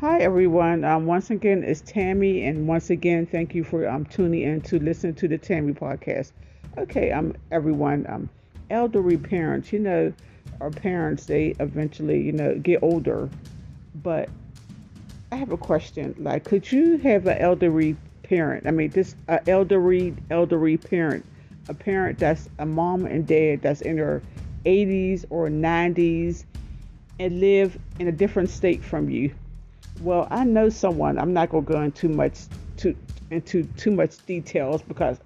Hi everyone. Um, once again, it's Tammy, and once again, thank you for um tuning in to listen to the Tammy podcast. Okay, um, everyone, um, elderly parents, you know, our parents, they eventually, you know, get older, but I have a question. Like, could you have an elderly parent? I mean, this uh, elderly elderly parent, a parent that's a mom and dad that's in their 80s or 90s and live in a different state from you well, I know someone. I'm not gonna go into much to into too much details because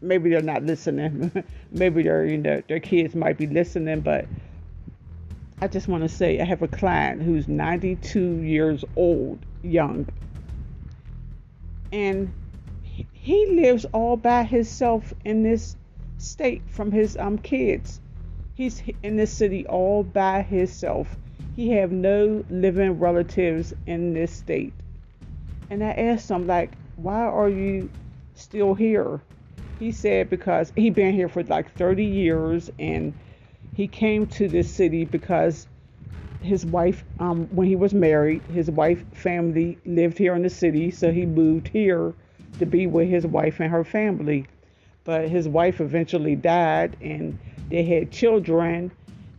maybe they're not listening. maybe their you know their kids might be listening, but I just want to say I have a client who's 92 years old, young, and he lives all by himself in this state from his um kids. He's in this city all by himself he have no living relatives in this state. And I asked him, like, why are you still here? He said because he been here for like 30 years and he came to this city because his wife, um, when he was married, his wife family lived here in the city, so he moved here to be with his wife and her family. But his wife eventually died, and they had children,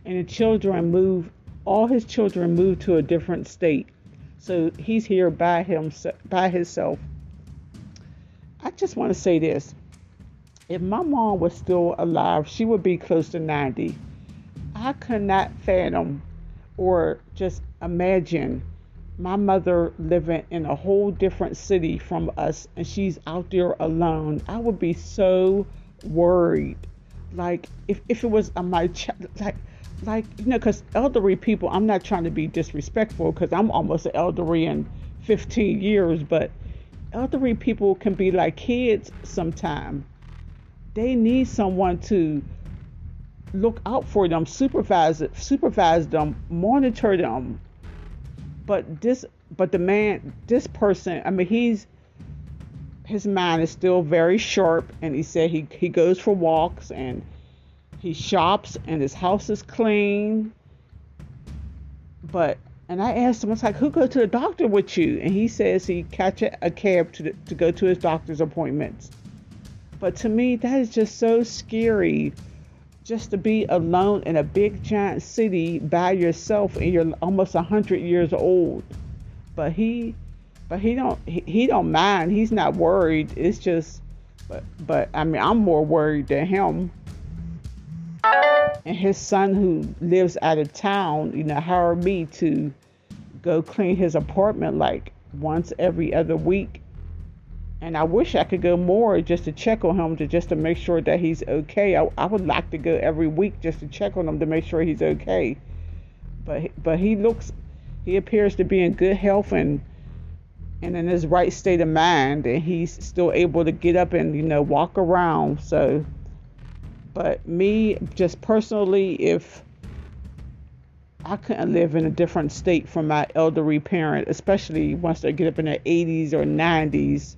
and the children moved all his children moved to a different state. So he's here by himself by himself. I just want to say this. If my mom was still alive, she would be close to 90. I could not fathom or just imagine my mother living in a whole different city from us and she's out there alone. I would be so worried. Like if, if it was my child, like like you know because elderly people i'm not trying to be disrespectful because i'm almost an elderly in 15 years but elderly people can be like kids sometimes they need someone to look out for them supervise supervise them monitor them. But this but the man this person i mean he's his mind is still very sharp and he said he, he goes for walks and he shops and his house is clean. But and I asked him, I was like, who go to the doctor with you? And he says he catch a, cab to, to go to his doctor's appointments. But to me, that is just so scary just to be alone in a big giant city by yourself and you're almost hundred years old. But he but he don't he, he don't mind. He's not worried. It's just but but I mean I'm more worried than him and his son who lives out of town, you know, hired me to go clean his apartment like once every other week. And I wish I could go more just to check on him to just to make sure that he's okay. I, I would like to go every week just to check on him to make sure he's okay. But but he looks he appears to be in good health and and in his right state of mind and he's still able to get up and you know walk around. So but me, just personally, if I couldn't live in a different state from my elderly parent, especially once they get up in their 80s or 90s,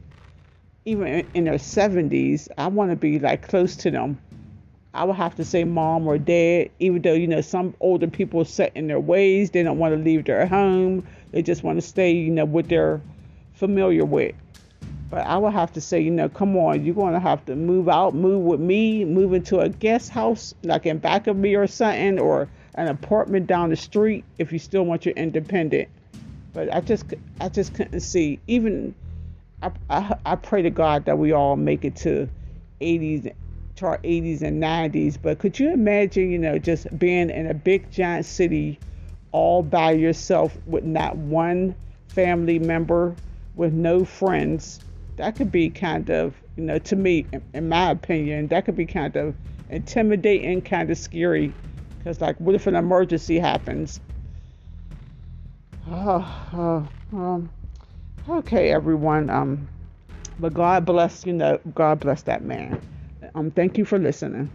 even in their 70s, I want to be like close to them. I would have to say mom or dad, even though, you know, some older people set in their ways. They don't want to leave their home. They just want to stay, you know, what they're familiar with. But I would have to say, you know, come on, you're going to have to move out, move with me, move into a guest house, like in back of me or something, or an apartment down the street if you still want your independent. But I just, I just couldn't see. Even, I, I, I pray to God that we all make it to 80s, to our 80s and 90s. But could you imagine, you know, just being in a big giant city all by yourself with not one family member, with no friends? That could be kind of, you know, to me, in my opinion, that could be kind of intimidating, kind of scary. Because, like, what if an emergency happens? Oh, oh, um, okay, everyone. Um, but God bless, you know, God bless that man. Um, thank you for listening.